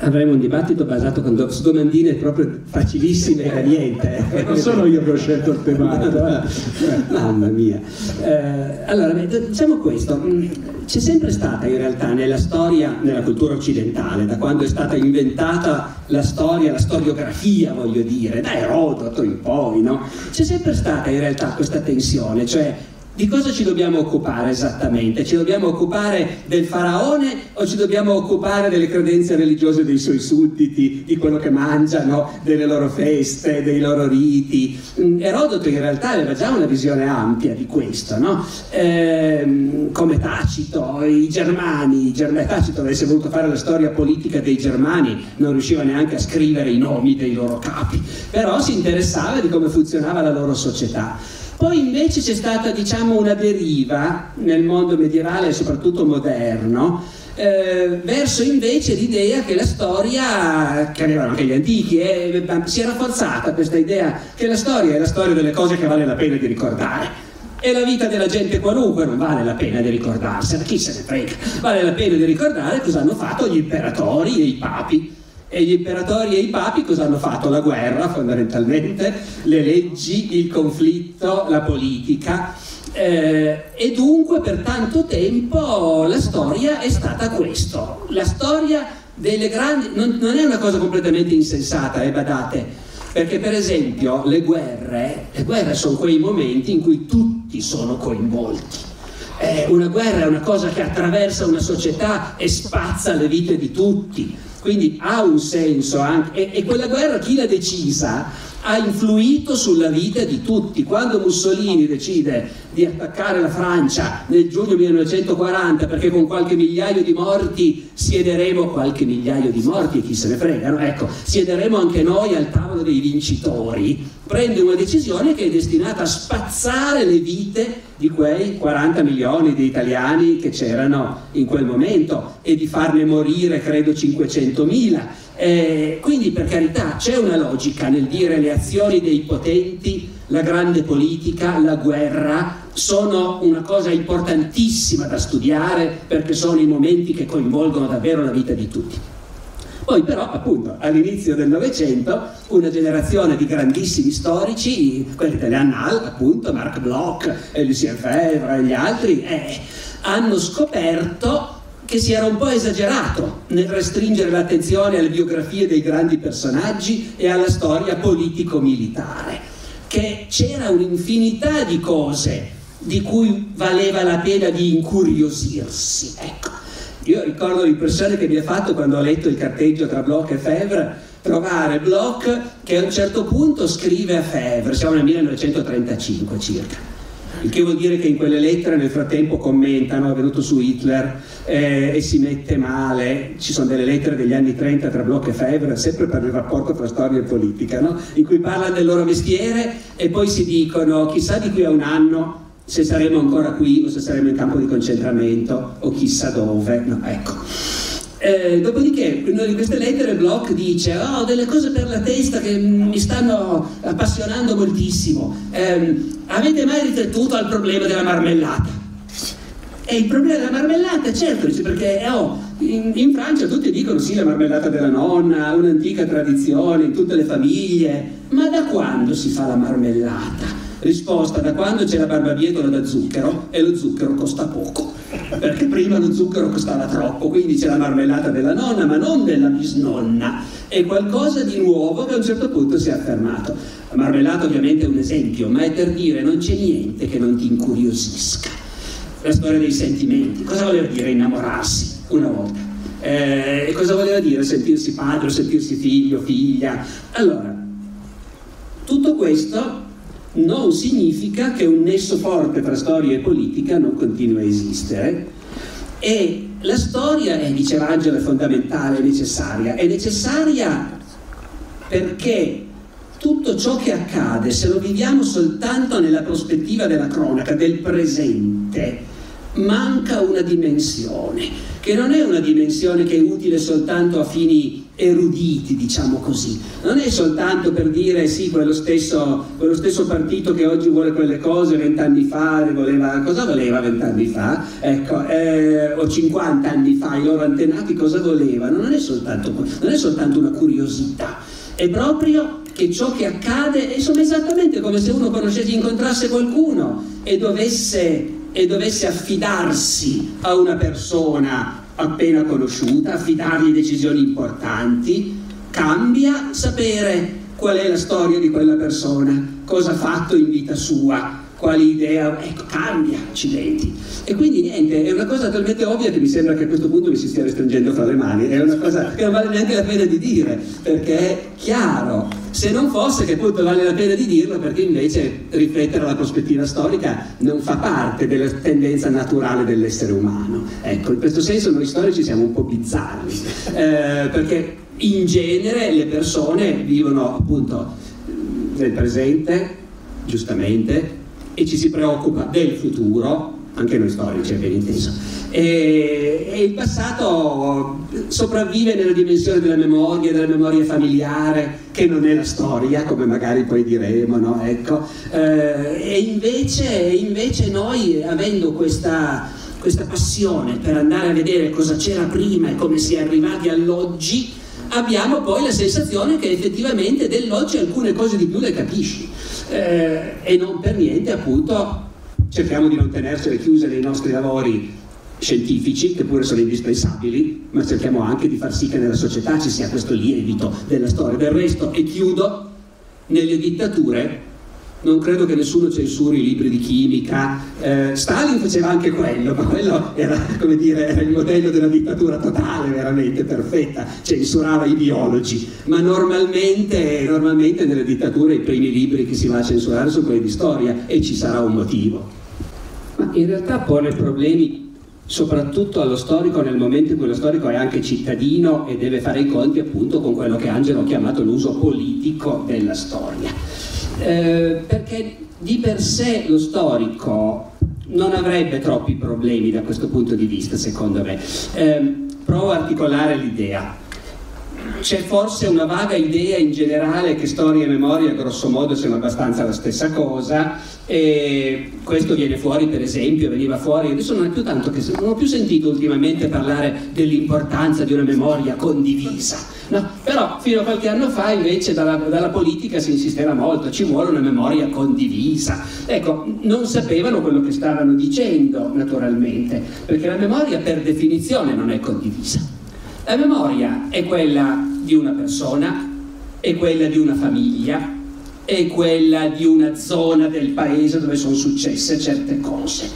Avremo un dibattito basato con su domandine proprio facilissime da niente. Non sono io che ho scelto il tema. Mamma mia. Eh, allora, diciamo questo, mm, c'è sempre stata in realtà nella storia, nella cultura occidentale, da quando è stata inventata la storia, la storiografia voglio dire, da Erodoto in poi, no? C'è sempre stata in realtà questa tensione, cioè di cosa ci dobbiamo occupare esattamente? Ci dobbiamo occupare del faraone o ci dobbiamo occupare delle credenze religiose dei suoi sudditi, di quello che mangiano, delle loro feste, dei loro riti? Mm, Erodoto in realtà aveva già una visione ampia di questo, no? Ehm, come Tacito, i germani, Tacito avesse voluto fare la storia politica dei germani, non riusciva neanche a scrivere i nomi dei loro capi, però si interessava di come funzionava la loro società. Poi invece c'è stata diciamo, una deriva nel mondo medievale soprattutto moderno eh, verso invece l'idea che la storia, che avevano anche gli antichi, eh, si è rafforzata questa idea che la storia è la storia delle cose che vale la pena di ricordare. E la vita della gente qualunque non vale la pena di ricordarsela, chi se ne frega, vale la pena di ricordare cosa hanno fatto gli imperatori e i papi e gli imperatori e i papi cosa hanno fatto? La guerra fondamentalmente, le leggi, il conflitto, la politica. Eh, e dunque per tanto tempo la storia è stata questo. La storia delle grandi... non, non è una cosa completamente insensata, eh, badate, perché per esempio le guerre, le guerre sono quei momenti in cui tutti sono coinvolti. Eh, una guerra è una cosa che attraversa una società e spazza le vite di tutti quindi ha un senso anche, e, e quella guerra chi l'ha decisa? Ha influito sulla vita di tutti. Quando Mussolini decide di attaccare la Francia nel giugno 1940 perché con qualche migliaio di morti siederemo, qualche migliaio di morti e chi se ne fregano, ecco, siederemo anche noi al tavolo dei vincitori, prende una decisione che è destinata a spazzare le vite di quei 40 milioni di italiani che c'erano in quel momento e di farne morire credo 500 mila. Eh, quindi per carità c'è una logica nel dire le azioni dei potenti, la grande politica, la guerra sono una cosa importantissima da studiare perché sono i momenti che coinvolgono davvero la vita di tutti. Poi però, appunto, all'inizio del Novecento, una generazione di grandissimi storici, quelli dell'Annal, appunto, Marc Bloch, Lucien Febvre e gli altri, eh, hanno scoperto che si era un po' esagerato nel restringere l'attenzione alle biografie dei grandi personaggi e alla storia politico-militare, che c'era un'infinità di cose di cui valeva la pena di incuriosirsi. Ecco, io ricordo l'impressione che mi ha fatto quando ho letto il carteggio tra Bloch e Febvre, trovare Bloch che a un certo punto scrive a Febvre, siamo nel 1935 circa, il che vuol dire che in quelle lettere nel frattempo commentano, è venuto su Hitler eh, e si mette male, ci sono delle lettere degli anni 30 tra Bloch e Febvre, sempre per il rapporto tra storia e politica, no? in cui parlano del loro mestiere e poi si dicono chissà di qui a un anno se saremo ancora qui o se saremo in campo di concentramento o chissà dove, no, ecco. Eh, dopodiché, in una di queste lettere Bloch dice ho oh, delle cose per la testa che mi stanno appassionando moltissimo. Eh, avete mai riflettuto al problema della marmellata? E il problema della marmellata, certo, dice, perché oh, in, in, Francia tutti dicono sì, la marmellata della nonna, un'antica tradizione in tutte le famiglie, ma da quando si fa la marmellata? Risposta, da quando c'è la barbabietola da zucchero e lo zucchero costa poco perché prima lo zucchero costava troppo, quindi c'è la marmellata della nonna, ma non della bisnonna. È qualcosa di nuovo che a un certo punto si è affermato. La marmellata ovviamente è un esempio, ma è per dire non c'è niente che non ti incuriosisca. La storia dei sentimenti. Cosa voleva dire innamorarsi una volta? Eh, e cosa voleva dire sentirsi padre, sentirsi figlio, figlia? Allora, tutto questo non significa che un nesso forte tra storia e politica non continua a esistere e la storia, eh, diceva Angelo, è fondamentale, è necessaria. È necessaria perché tutto ciò che accade, se lo viviamo soltanto nella prospettiva della cronaca, del presente, manca una dimensione, che non è una dimensione che è utile soltanto a fini eruditi, diciamo così. Non è soltanto per dire sì, quello stesso, quello stesso partito che oggi vuole quelle cose, vent'anni fa le voleva, cosa voleva vent'anni fa? Ecco, eh, o 50 anni fa i loro antenati cosa volevano? Non è soltanto, non è soltanto una curiosità, è proprio che ciò che accade insomma, esattamente come se uno conoscesse, incontrasse qualcuno e dovesse, e dovesse affidarsi a una persona appena conosciuta, affidargli decisioni importanti, cambia sapere qual è la storia di quella persona, cosa ha fatto in vita sua, quali idee, ecco, cambia, accidenti. E quindi niente, è una cosa talmente ovvia che mi sembra che a questo punto mi si stia restringendo fra le mani, è una cosa che non vale neanche la pena di dire, perché è chiaro, se non fosse che appunto vale la pena di dirlo perché invece riflettere la prospettiva storica non fa parte della tendenza naturale dell'essere umano. Ecco, in questo senso noi storici siamo un po' bizzarri, eh, perché in genere le persone vivono appunto nel presente, giustamente, e ci si preoccupa del futuro, anche noi storici, ben inteso. E, e, il passato sopravvive nella dimensione della memoria, della memoria familiare, che non è la storia, come magari poi diremo, no? ecco. eh, e invece, invece, noi, avendo questa, questa passione per andare a vedere cosa c'era prima e come si è arrivati all'oggi, abbiamo poi la sensazione che effettivamente dell'oggi alcune cose di più le capisci eh, e non per niente appunto cerchiamo di non tenersele chiuse nei nostri lavori scientifici, che pure sono indispensabili, ma cerchiamo anche di far sì che nella società ci sia questo lievito della storia. Del resto, e chiudo, nelle dittature non credo che nessuno censuri i libri di chimica, eh, Stalin faceva anche quello, ma quello era, dire, era il modello della dittatura totale, veramente perfetta, censurava i biologi, ma normalmente, normalmente nelle dittature i primi libri che si va a censurare sono quelli di storia e ci sarà un motivo. Ma in realtà pone problemi soprattutto allo storico nel momento in cui lo storico è anche cittadino e deve fare i conti appunto con quello che Angelo ha chiamato l'uso politico della storia. Eh, perché di per sé lo storico non avrebbe troppi problemi da questo punto di vista, secondo me. Eh, provo a articolare l'idea. C'è forse una vaga idea in generale che storia e memoria grosso modo siano abbastanza la stessa cosa e questo viene fuori per esempio, veniva fuori, adesso non che non ho più sentito ultimamente parlare dell'importanza di una memoria condivisa, no? però fino a qualche anno fa invece dalla, dalla politica si insisteva molto, ci vuole una memoria condivisa. Ecco, non sapevano quello che stavano dicendo naturalmente, perché la memoria per definizione non è condivisa. La memoria è quella di una persona, è quella di una famiglia, è quella di una zona del paese dove sono successe certe cose.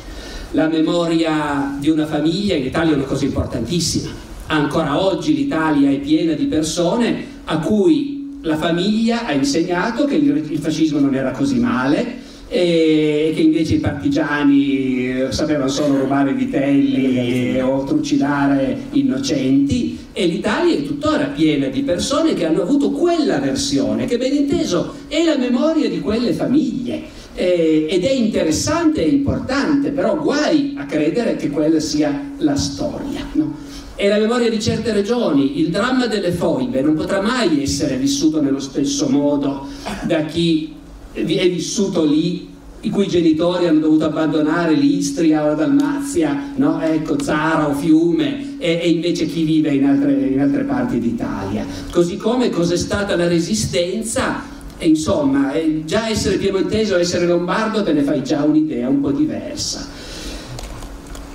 La memoria di una famiglia in Italia è una cosa importantissima. Ancora oggi l'Italia è piena di persone a cui la famiglia ha insegnato che il fascismo non era così male, e che invece i partigiani eh, sapevano solo rubare vitelli o trucidare innocenti e l'Italia è tuttora piena di persone che hanno avuto quella versione, che ben inteso è la memoria di quelle famiglie. Eh, ed è interessante e importante, però guai a credere che quella sia la storia. No? È la memoria di certe regioni, il dramma delle foibe non potrà mai essere vissuto nello stesso modo da chi è vissuto lì i cui genitori hanno dovuto abbandonare l'Istria o la Dalmazia, no? ecco, Zara o Fiume, e, e invece chi vive in altre, in altre parti d'Italia. Così come cos'è stata la resistenza, e insomma, già essere piemontese o essere lombardo te ne fai già un'idea un po' diversa.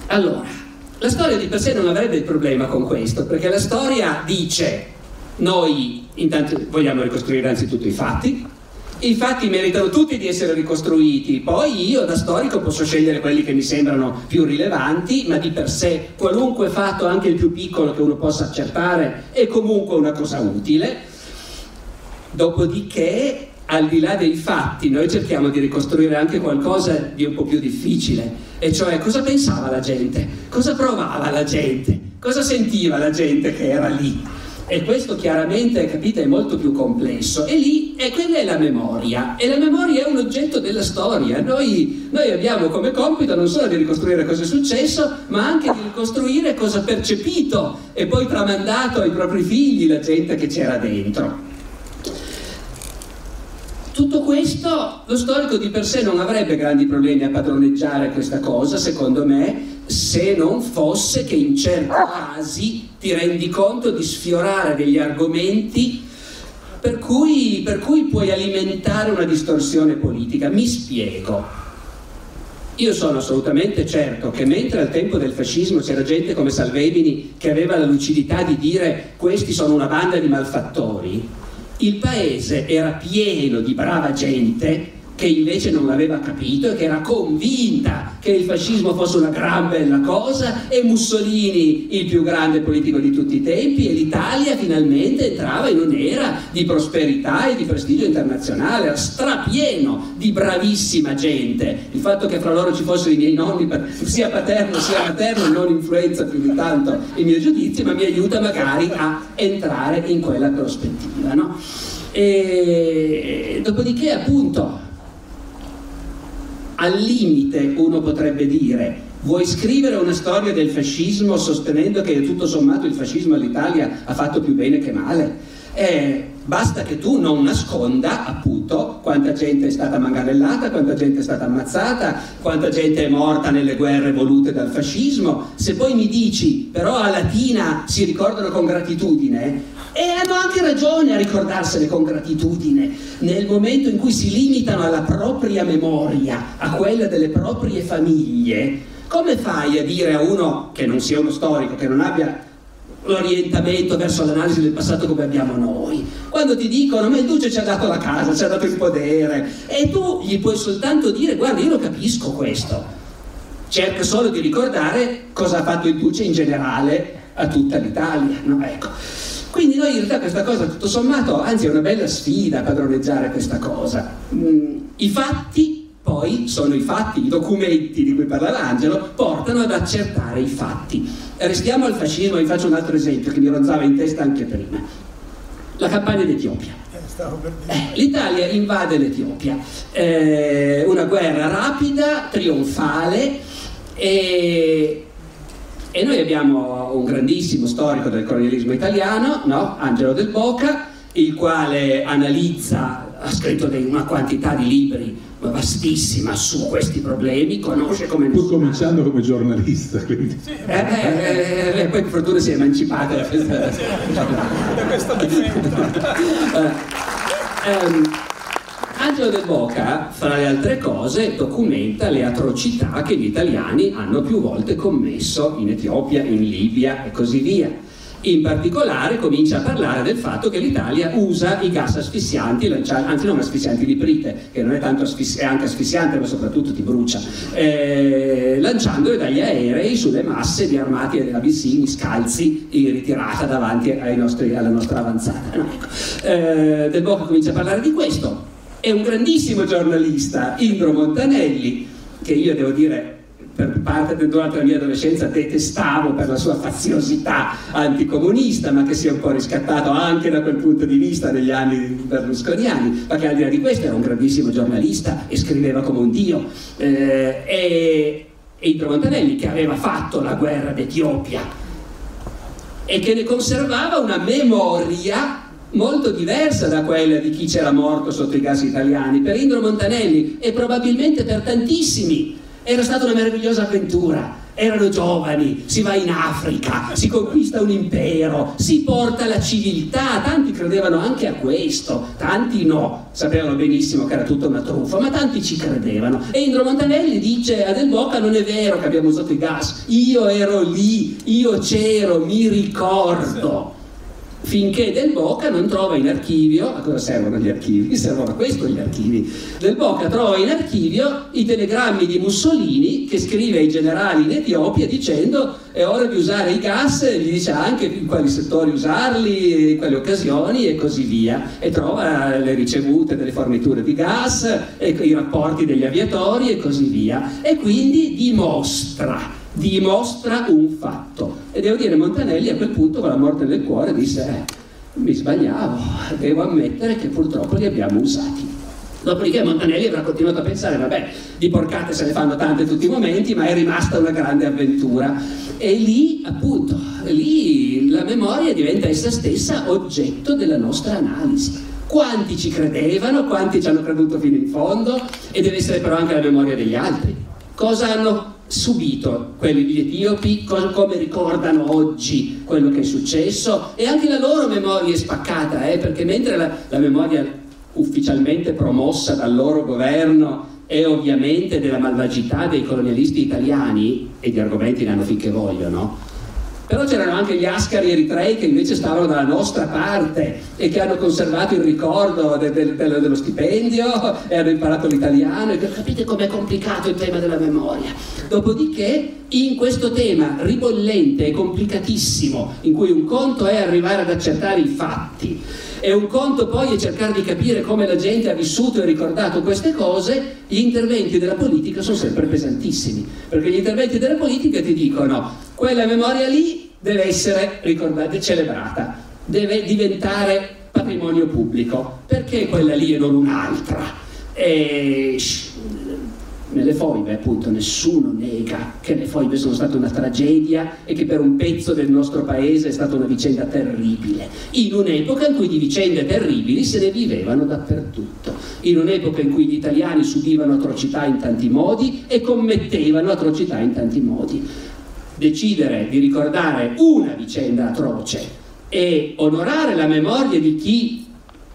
Allora, la storia di per sé non avrebbe il problema con questo, perché la storia dice noi intanto vogliamo ricostruire anzitutto i fatti, i fatti meritano tutti di essere ricostruiti, poi io da storico posso scegliere quelli che mi sembrano più rilevanti, ma di per sé qualunque fatto, anche il più piccolo che uno possa accertare, è comunque una cosa utile. Dopodiché al di là dei fatti, noi cerchiamo di ricostruire anche qualcosa di un po' più difficile, e cioè cosa pensava la gente, cosa provava la gente, cosa sentiva la gente che era lì. E questo chiaramente, capite, è molto più complesso. E lì, e quella è la memoria. E la memoria è un oggetto della storia. Noi, noi abbiamo come compito non solo di ricostruire cosa è successo, ma anche di ricostruire cosa ha percepito e poi tramandato ai propri figli la gente che c'era dentro. Tutto questo lo storico di per sé non avrebbe grandi problemi a padroneggiare questa cosa, secondo me, se non fosse che in certi casi ti rendi conto di sfiorare degli argomenti per cui, per cui puoi alimentare una distorsione politica. Mi spiego. Io sono assolutamente certo che mentre al tempo del fascismo c'era gente come Salvemini che aveva la lucidità di dire questi sono una banda di malfattori, il paese era pieno di brava gente che invece non l'aveva capito e che era convinta che il fascismo fosse una gran bella cosa e Mussolini il più grande politico di tutti i tempi e l'Italia finalmente entrava in un'era di prosperità e di prestigio internazionale, era strapieno di bravissima gente. Il fatto che fra loro ci fossero i miei nonni, sia paterno sia materno, non influenza più di tanto il mio giudizio, ma mi aiuta magari a entrare in quella prospettiva. No? E dopodiché appunto al limite uno potrebbe dire vuoi scrivere una storia del fascismo sostenendo che tutto sommato il fascismo all'Italia ha fatto più bene che male? Eh, basta che tu non nasconda appunto quanta gente è stata manganellata, quanta gente è stata ammazzata, quanta gente è morta nelle guerre volute dal fascismo. Se poi mi dici però a Latina si ricordano con gratitudine, e hanno anche ragione a ricordarsene con gratitudine nel momento in cui si limitano alla propria memoria, a quella delle proprie famiglie. Come fai a dire a uno che non sia uno storico, che non abbia l'orientamento verso l'analisi del passato come abbiamo noi. Quando ti dicono ma il duce ci ha dato la casa, ci ha dato il potere e tu gli puoi soltanto dire guarda io lo capisco questo, cerca solo di ricordare cosa ha fatto il duce in generale a tutta l'Italia. No? Ecco. Quindi noi in realtà questa cosa tutto sommato, anzi è una bella sfida padroneggiare questa cosa. Mm, I fatti poi sono i fatti, i documenti di cui parlava Angelo, portano ad accertare i fatti. Restiamo al fascismo, vi faccio un altro esempio che mi ronzava in testa anche prima. La campagna d'Etiopia. Eh, eh L'Italia invade l'Etiopia, eh, una guerra rapida, trionfale, e e noi abbiamo un grandissimo storico del colonialismo italiano, no? Angelo Del Boca, il quale analizza, ha scritto una quantità di libri vastissima su questi problemi, conosce come Pur cominciando come giornalista, quindi. Sì, eh, eh, eh, poi per fortuna si è emancipata da questa, da questa difesa. Angelo del Boca, fra le altre cose, documenta le atrocità che gli italiani hanno più volte commesso in Etiopia, in Libia e così via. In particolare comincia a parlare del fatto che l'Italia usa i gas asfissianti, anzi non asfissianti di prite, che non è tanto asfissi- è anche asfissiante ma soprattutto ti brucia, eh, lanciandole dagli aerei sulle masse di armati abissini scalzi in ritirata davanti nostri, alla nostra avanzata. No, ecco. eh, del Boca comincia a parlare di questo, è un grandissimo giornalista, Indro Montanelli, che io devo dire per parte durante la mia adolescenza detestavo per la sua faziosità anticomunista, ma che si è un po' riscattato anche da quel punto di vista negli anni berlusconiani, ma che al di là di questo era un grandissimo giornalista e scriveva come un dio. Eh, e, e Indro Montanelli che aveva fatto la guerra d'Etiopia e che ne conservava una memoria molto diversa da quella di chi c'era morto sotto i gas italiani. Per Indro Montanelli e probabilmente per tantissimi era stata una meravigliosa avventura. Erano giovani, si va in Africa, si conquista un impero, si porta la civiltà, tanti credevano anche a questo, tanti no, sapevano benissimo che era tutta una truffa, ma tanti ci credevano. E Indro Montanelli dice a Del Boca non è vero che abbiamo usato i gas, io ero lì, io c'ero, mi ricordo. Finché Del Boca non trova in archivio, a cosa servono gli archivi? Servono a questo gli archivi. Del Boca trova in archivio i telegrammi di Mussolini che scrive ai generali in Etiopia dicendo è ora di usare i gas, gli dice anche in quali settori usarli, in quali occasioni e così via. E trova le ricevute delle forniture di gas, e i rapporti degli aviatori e così via. E quindi dimostra dimostra un fatto. E devo dire, Montanelli a quel punto, con la morte nel cuore, disse, eh, mi sbagliavo, devo ammettere che purtroppo li abbiamo usati. Dopodiché Montanelli avrà continuato a pensare, vabbè, di porcate se ne fanno tante tutti i momenti, ma è rimasta una grande avventura. E lì, appunto, lì la memoria diventa essa stessa oggetto della nostra analisi. Quanti ci credevano, quanti ci hanno creduto fino in fondo, e deve essere però anche la memoria degli altri. Cosa hanno subito quelli degli etiopi, come ricordano oggi quello che è successo e anche la loro memoria è spaccata, eh, perché mentre la, la memoria ufficialmente promossa dal loro governo è ovviamente della malvagità dei colonialisti italiani, e di argomenti ne hanno finché vogliono, però c'erano anche gli ascari eritrei che invece stavano dalla nostra parte e che hanno conservato il ricordo de, de, de, dello stipendio e hanno imparato l'italiano. E capite com'è complicato il tema della memoria. Dopodiché, in questo tema ribollente e complicatissimo, in cui un conto è arrivare ad accertare i fatti, e un conto poi è cercare di capire come la gente ha vissuto e ricordato queste cose, gli interventi della politica sono sempre pesantissimi, perché gli interventi della politica ti dicono quella memoria lì deve essere ricordata, celebrata, deve diventare patrimonio pubblico, perché quella lì e non un'altra? E nelle foibe appunto nessuno nega che le foibe sono state una tragedia e che per un pezzo del nostro paese è stata una vicenda terribile, in un'epoca in cui di vicende terribili se ne vivevano dappertutto, in un'epoca in cui gli italiani subivano atrocità in tanti modi e commettevano atrocità in tanti modi. Decidere di ricordare una vicenda atroce e onorare la memoria di chi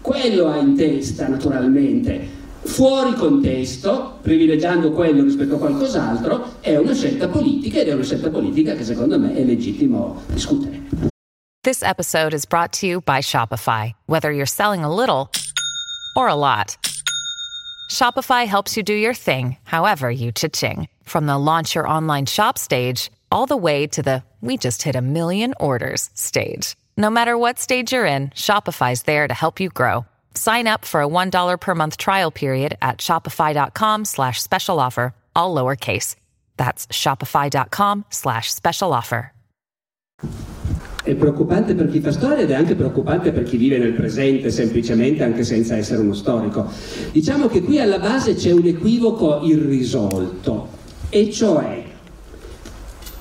quello ha in testa naturalmente fuori contesto, privilegiando quello rispetto a qualcos'altro, è una scelta politica ed è una scelta politica che secondo me è legittimo discutere. This episode is brought to you by Shopify. Whether you're selling a little or a lot, Shopify helps you do your thing, however you cha-ching. From the launch your online shop stage, all the way to the we just hit a million orders stage. No matter what stage you're in, Shopify's there to help you grow. Sign up for a $1 per month trial period at shopify.com slash special offer, all lowercase. That's shopify.com slash special offer. È preoccupante per chi fa storia ed è anche preoccupante per chi vive nel presente semplicemente anche senza essere uno storico. Diciamo che qui alla base c'è un equivoco irrisolto e cioè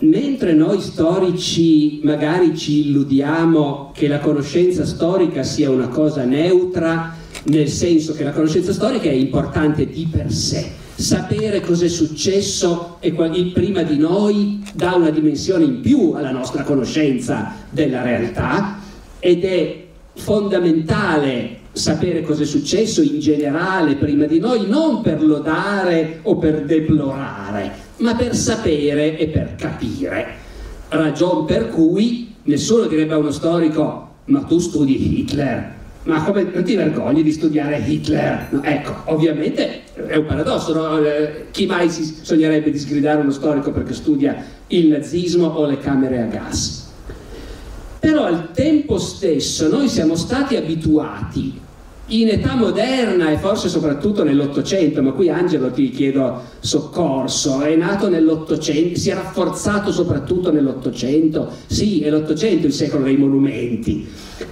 mentre noi storici magari ci illudiamo che la conoscenza storica sia una cosa neutra, nel senso che la conoscenza storica è importante di per sé, sapere cosa è successo e prima di noi dà una dimensione in più alla nostra conoscenza della realtà ed è fondamentale sapere cosa è successo in generale prima di noi, non per lodare o per deplorare, ma per sapere e per capire. Ragion per cui nessuno direbbe a uno storico, ma tu studi Hitler, ma come non ti vergogni di studiare Hitler? Ecco, ovviamente è un paradosso, no? Eh, chi mai si sognerebbe di sgridare uno storico perché studia il nazismo o le camere a gas? Però al tempo stesso noi siamo stati abituati in età moderna e forse soprattutto nell'Ottocento, ma qui Angelo ti chiedo soccorso, è nato nell'Ottocento, si è rafforzato soprattutto nell'Ottocento, sì, è l'Ottocento il secolo dei monumenti.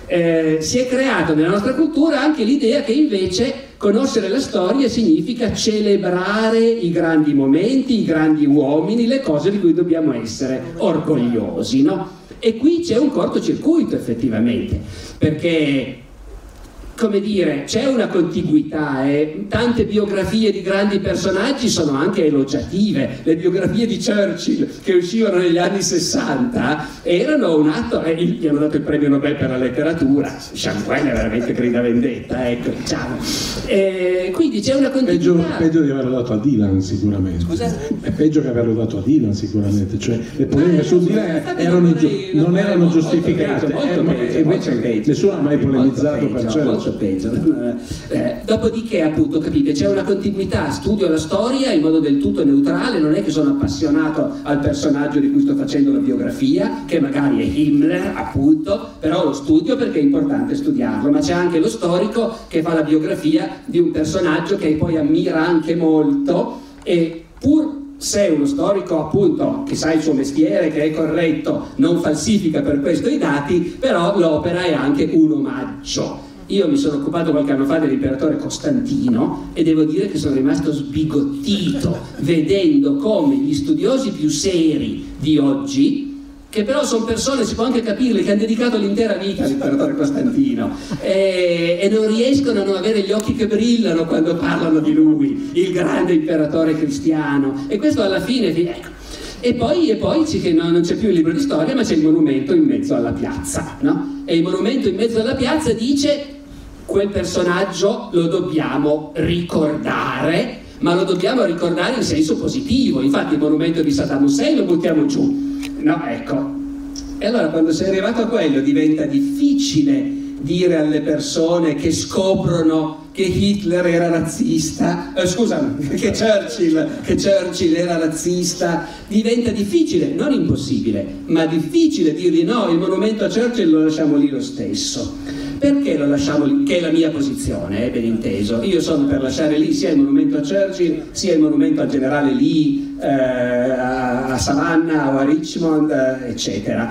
Eh, si è creato nella nostra cultura anche l'idea che invece conoscere la storia significa celebrare i grandi momenti, i grandi uomini, le cose di cui dobbiamo essere orgogliosi, no? E qui c'è un cortocircuito effettivamente, perché come dire, c'è una contiguità e eh? tante biografie di grandi personaggi sono anche elogiative. Le biografie di Churchill che uscivano negli anni 60 erano un atto, eh, gli hanno dato il premio Nobel per la letteratura, quella è veramente grida vendetta, ecco, diciamo. E quindi c'è una contiguità. Peggio, peggio, di averlo dato a Dylan sicuramente. Scusa? È peggio che averlo dato a Dylan sicuramente, cioè le polemiche su Dylan erano, non erano giustificate, molto eh, invece nessuno ha mai polemizzato per certo molto peggio. Eh, dopodiché, appunto, capite, c'è una continuità, studio la storia in modo del tutto neutrale, non è che sono appassionato al personaggio di cui sto facendo la biografia, che magari è Himmler, appunto, però lo studio perché è importante studiarlo, ma c'è anche lo storico che fa la biografia di un personaggio che poi ammira anche molto e pur se uno storico appunto che sa il suo mestiere, che è corretto, non falsifica per questo i dati, però l'opera è anche un omaggio. Io mi sono occupato qualche anno fa dell'imperatore Costantino e devo dire che sono rimasto sbigottito vedendo come gli studiosi più seri di oggi che però sono persone, si può anche capirle, che hanno dedicato l'intera vita all'imperatore Costantino e, e, non riescono a non avere gli occhi che brillano quando parlano di lui, il grande imperatore cristiano. E questo alla fine, ecco. E poi, e poi c'è no, non c'è più il libro di storia, ma c'è il monumento in mezzo alla piazza, no? E il monumento in mezzo alla piazza dice quel personaggio lo dobbiamo ricordare, ma lo dobbiamo ricordare in senso positivo. Infatti il monumento di Saddam Hussein lo buttiamo giù. No, ecco. E allora quando sei arrivato a quello diventa difficile dire alle persone che scoprono che Hitler era razzista, eh, scusa, che Churchill, che Churchill era razzista, diventa difficile, non impossibile, ma difficile dirgli no, il monumento a Churchill lo lasciamo lì lo stesso. Perché lo lasciamo lì? Che è la mia posizione, eh, ben inteso. Io sono per lasciare lì sia il monumento a Churchill, sia il monumento al generale Lee, eh, a Savannah o a Richmond, eh, eccetera.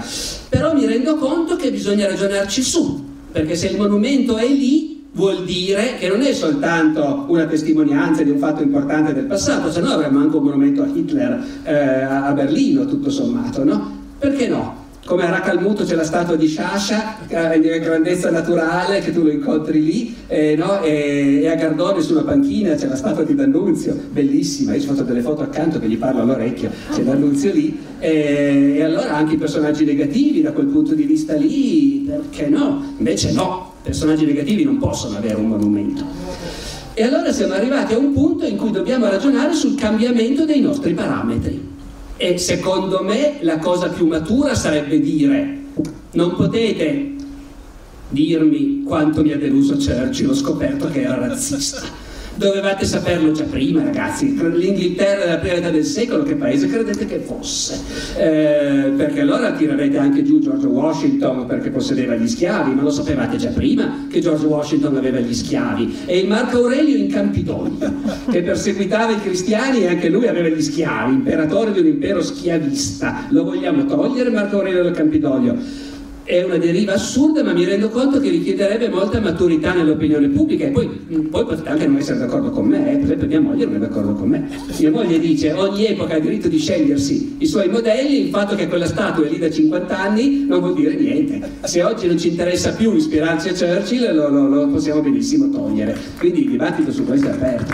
Però mi rendo conto che bisogna ragionarci su, perché se il monumento è lì, vuol dire che non è soltanto una testimonianza di un fatto importante del passato, se no avremmo anche un monumento a Hitler eh, a Berlino, tutto sommato, no? Perché no? Come a Racalmuto c'è la statua di Sciascia eh, di grandezza naturale che tu lo incontri lì eh, no? e, e, a Gardone su una panchina c'è la statua di D'Annunzio bellissima, io ci ho fatto delle foto accanto che gli parlo all'orecchio c'è D'Annunzio lì e, e allora anche i personaggi negativi da quel punto di vista lì perché no? invece no, personaggi negativi non possono avere un monumento e allora siamo arrivati a un punto in cui dobbiamo ragionare sul cambiamento dei nostri parametri e secondo me la cosa più matura sarebbe dire non potete dirmi quanto mi ha deluso Churchill, ho scoperto che era razzista Dovevate saperlo già prima, ragazzi. L'Inghilterra della prima metà del secolo, che paese credete che fosse? Eh, perché allora tirerete anche giù George Washington perché possedeva gli schiavi, ma lo sapevate già prima che George Washington aveva gli schiavi. E il Marco Aurelio in Campidoglio, che perseguitava i cristiani e anche lui aveva gli schiavi, imperatore di un impero schiavista. Lo vogliamo togliere Marco Aurelio del Campidoglio? È una deriva assurda, ma mi rendo conto che richiederebbe molta maturità nell'opinione pubblica e poi, poi potete anche non essere d'accordo con me, eh? per esempio mia moglie non è d'accordo con me. Mia moglie dice ogni epoca ha il diritto di scegliersi i suoi modelli, il fatto che quella statua è lì da 50 anni non vuol dire niente. Se oggi non ci interessa più ispirarsi a Churchill lo, lo, lo possiamo benissimo togliere. Quindi il dibattito su questo è aperto.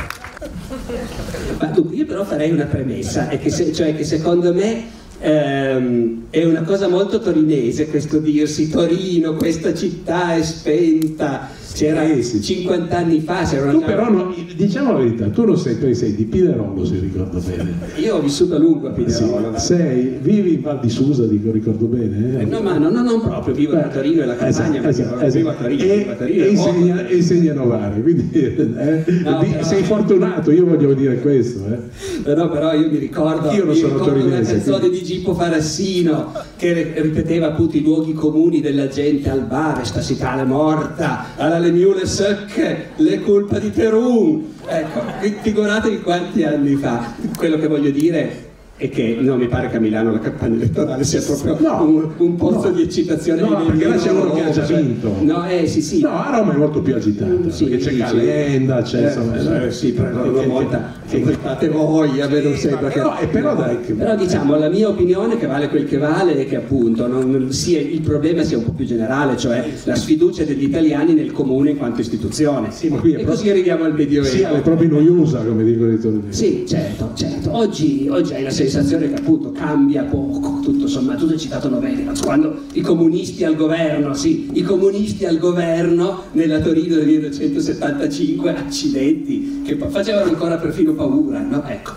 Ma dunque io però farei una premessa, che se, cioè che secondo me ehm, è una cosa molto torinese questo dirsi Torino, questa città è spenta, c'era eh, sì. 50 anni fa c'era tu però non, diciamo la verità tu non sei, tu sei di Pinerolo se ricordo bene io ho vissuto a lungo a Pinerolo sì, sei, vivi in Val di Susa dico, ricordo bene eh? no ma no, no, non proprio vivo Beh, a Torino e la campagna esatto, esatto, vivo a Torino, e, a Torino e insegna, insegna, a Novare quindi eh, no, però, sei fortunato io voglio dire questo eh. no però io mi ricordo io non sono torinese una canzone quindi... di Gippo Farassino che ripeteva appunto i luoghi comuni della gente al bar sta citale morta alla le miule secche, le colpe di Perù. Ecco, figuratevi quanti anni fa. Quello che voglio dire è che non mi pare che a Milano la campagna elettorale sia proprio no, un, un, pozzo no, di eccitazione no, di perché là c'è uno che ha già vinto no, eh, sì, sì. no, a Roma è molto più agitata mm, sì, c'è Calenda c'è eh, insomma, eh, sì, molta, che voi fate voi, a me non sembra che... Però, però, dai, che... però diciamo, la mia opinione che vale quel che vale è che appunto non sia, il problema sia un po' più generale, cioè la sfiducia degli italiani nel comune in quanto istituzione. Sì, ma qui e proprio- così arriviamo al Medioevo. Sì, è proprio noiosa, come dicono i tornei. Sì, certo, certo. Oggi, oggi hai la sensazione che appunto cambia poco, tutto sommato. Tu hai citato Novelli, quando i comunisti al governo, sì, i comunisti al governo nella Torino del 1975, accidenti, che fa- facevano ancora perfino paura, no? Ecco,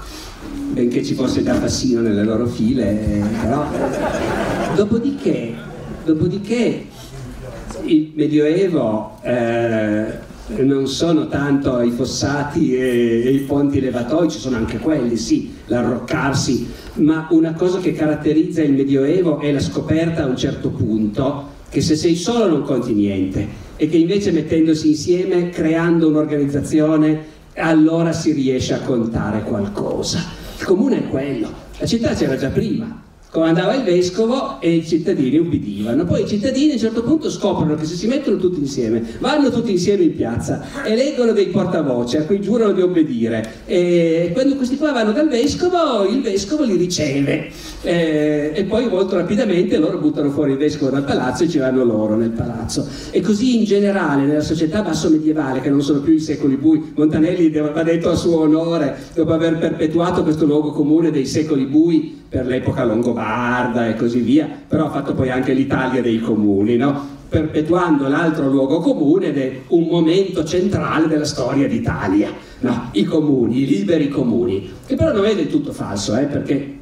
benché ci fosse già Fassino nelle loro file, però... Dopodiché, dopodiché il Medioevo eh, non sono tanto i fossati e, e i ponti levatoi, ci sono anche quelli, sì, l'arroccarsi, ma una cosa che caratterizza il Medioevo è la scoperta a un certo punto che se sei solo non conti niente e che invece mettendosi insieme, creando un'organizzazione, allora si riesce a contare qualcosa. Il comune è quello, la città c'era già prima, comandava il vescovo e i cittadini ubbidivano. Poi i cittadini a un certo punto scoprono che se si mettono tutti insieme, vanno tutti insieme in piazza, eleggono dei portavoce a cui giurano di obbedire e quando questi qua vanno dal vescovo, il vescovo li riceve Eh, e poi molto rapidamente loro buttano fuori il vescovo dal palazzo e ci vanno loro nel palazzo. E così in generale nella società basso medievale, che non sono più i secoli bui, Montanelli va detto a suo onore, dopo aver perpetuato questo luogo comune dei secoli bui, per l'epoca longobarda e così via, però ha fatto poi anche l'Italia dei comuni, no? perpetuando l'altro luogo comune ed è un momento centrale della storia d'Italia, no? i comuni, i liberi comuni, che però non è del tutto falso, eh? perché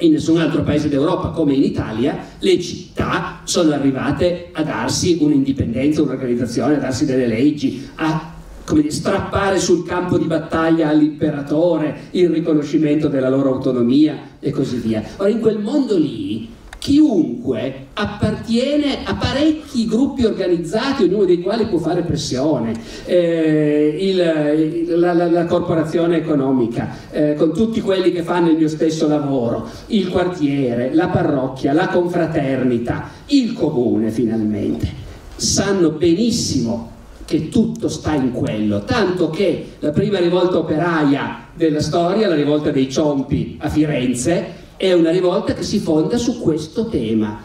in nessun altro paese d'Europa come in Italia le città sono arrivate a darsi un'indipendenza, un'organizzazione, a darsi delle leggi, a come dire, strappare sul campo di battaglia all'imperatore il riconoscimento della loro autonomia e così via. Ora in quel mondo lì chiunque appartiene a parecchi gruppi organizzati, ognuno dei quali può fare pressione, eh, il- la, la- la corporazione economica, eh, con tutti quelli che fanno il mio stesso lavoro, il quartiere, la parrocchia, la confraternita, il comune finalmente, sanno benissimo che tutto sta in quello, tanto che la prima rivolta operaia della storia, la rivolta dei Ciompi a Firenze, è una rivolta che si fonda su questo tema.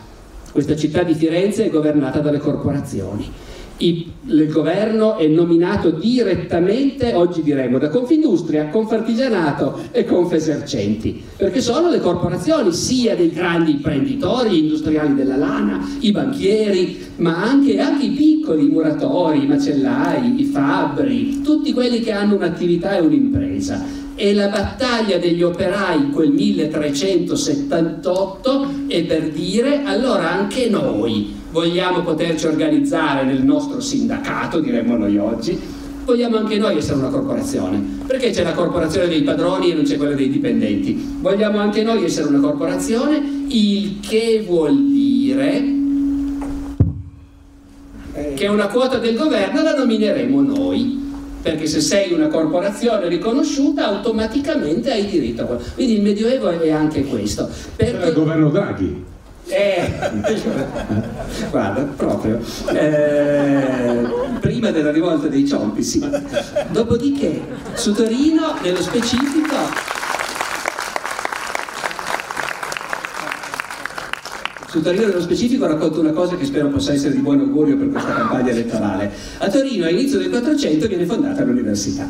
Questa città di Firenze è governata dalle corporazioni. I- il governo è nominato direttamente, oggi diremmo, da Confindustria, Confartigianato e Confesercenti, perché sono le corporazioni sia dei grandi imprenditori, industriali della lana, i banchieri, ma anche, anche i piccoli, i muratori, i macellai, i fabbri, tutti quelli che hanno un'attività e un'impresa. E la battaglia degli operai quel 1378 è per dire allora anche noi vogliamo poterci organizzare nel nostro sindacato, diremmo noi oggi, vogliamo anche noi essere una corporazione. Perché c'è la corporazione dei padroni e non c'è quella dei dipendenti? Vogliamo anche noi essere una corporazione, il che vuol dire che una quota del governo la nomineremo noi. Perché se sei una corporazione riconosciuta automaticamente hai diritto a quello. Quindi il Medioevo è anche questo. Era il Perché governo Draghi. eh, guarda, proprio. Eh, prima della rivolta dei ciompi, sì. Dopodiché, su Torino, nello specifico, Su Torino nello specifico racconto una cosa che spero possa essere di buon augurio per questa campagna elettorale. A Torino all'inizio del 400 viene fondata l'università.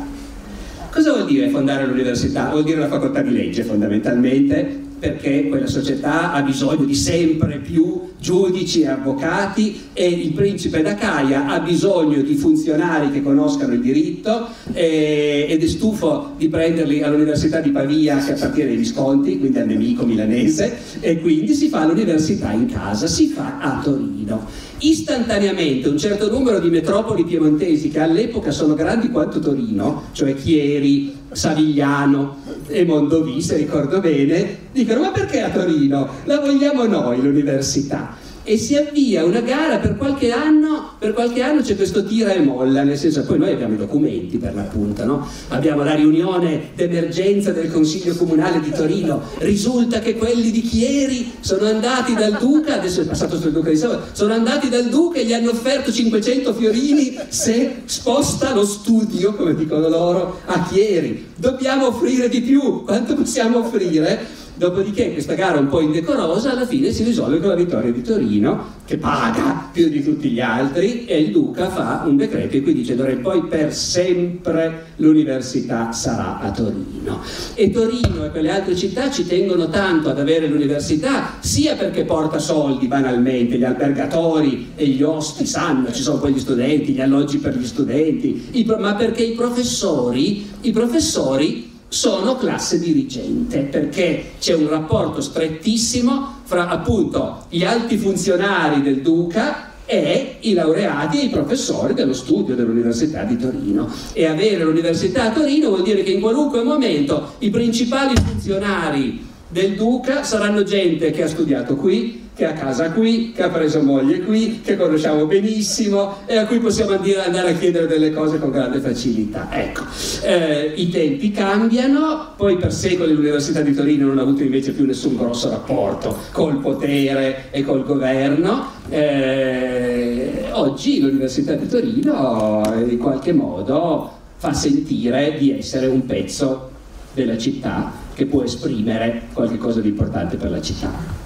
Cosa vuol dire fondare l'università? Vuol dire la facoltà di legge fondamentalmente, perché quella società ha bisogno di sempre più giudici e avvocati e il principe d'Acaia ha bisogno di funzionari che conoscano il diritto eh, ed è stufo di prenderli all'università di Pavia che appartiene ai Visconti, quindi al nemico milanese, e quindi si fa l'università in casa, si fa a Torino. Istantaneamente un certo numero di metropoli piemontesi che all'epoca sono grandi quanto Torino, cioè Chieri, Savigliano e Mondovì, se ricordo bene, dicono ma perché a Torino? La vogliamo noi l'università? E si avvia una gara per qualche anno, per qualche anno c'è questo tira e molla, nel senso poi noi abbiamo i documenti per l'appunto, no? abbiamo la riunione d'emergenza del Consiglio Comunale di Torino, risulta che quelli di Chieri sono andati dal Duca, adesso è passato sul Duca di Savoia, sono andati dal Duca e gli hanno offerto 500 fiorini se sposta lo studio, come dicono loro, a Chieri. Dobbiamo offrire di più, quanto possiamo offrire? Dopodiché questa gara un po' indecorosa alla fine si risolve con la vittoria di Torino che paga più di tutti gli altri e il Duca fa un decreto in cui dice d'ora in poi per sempre l'università sarà a Torino. E Torino e quelle altre città ci tengono tanto ad avere l'università sia perché porta soldi banalmente, gli albergatori e gli osti sanno, ci sono poi gli studenti, gli alloggi per gli studenti, ma perché i professori, i professori sono classe dirigente perché c'è un rapporto strettissimo fra appunto gli alti funzionari del Duca e i laureati e i professori dello studio dell'Università di Torino. E avere l'Università a Torino vuol dire che in qualunque momento i principali funzionari del Duca saranno gente che ha studiato qui, che ha casa qui, che ha preso moglie qui, che conosciamo benissimo e a cui possiamo andare a chiedere delle cose con grande facilità. Ecco, eh, i tempi cambiano, poi per secoli l'Università di Torino non ha avuto invece più nessun grosso rapporto col potere e col governo. Eh, oggi l'Università di Torino in qualche modo fa sentire di essere un pezzo della città che può esprimere qualcosa di importante per la città.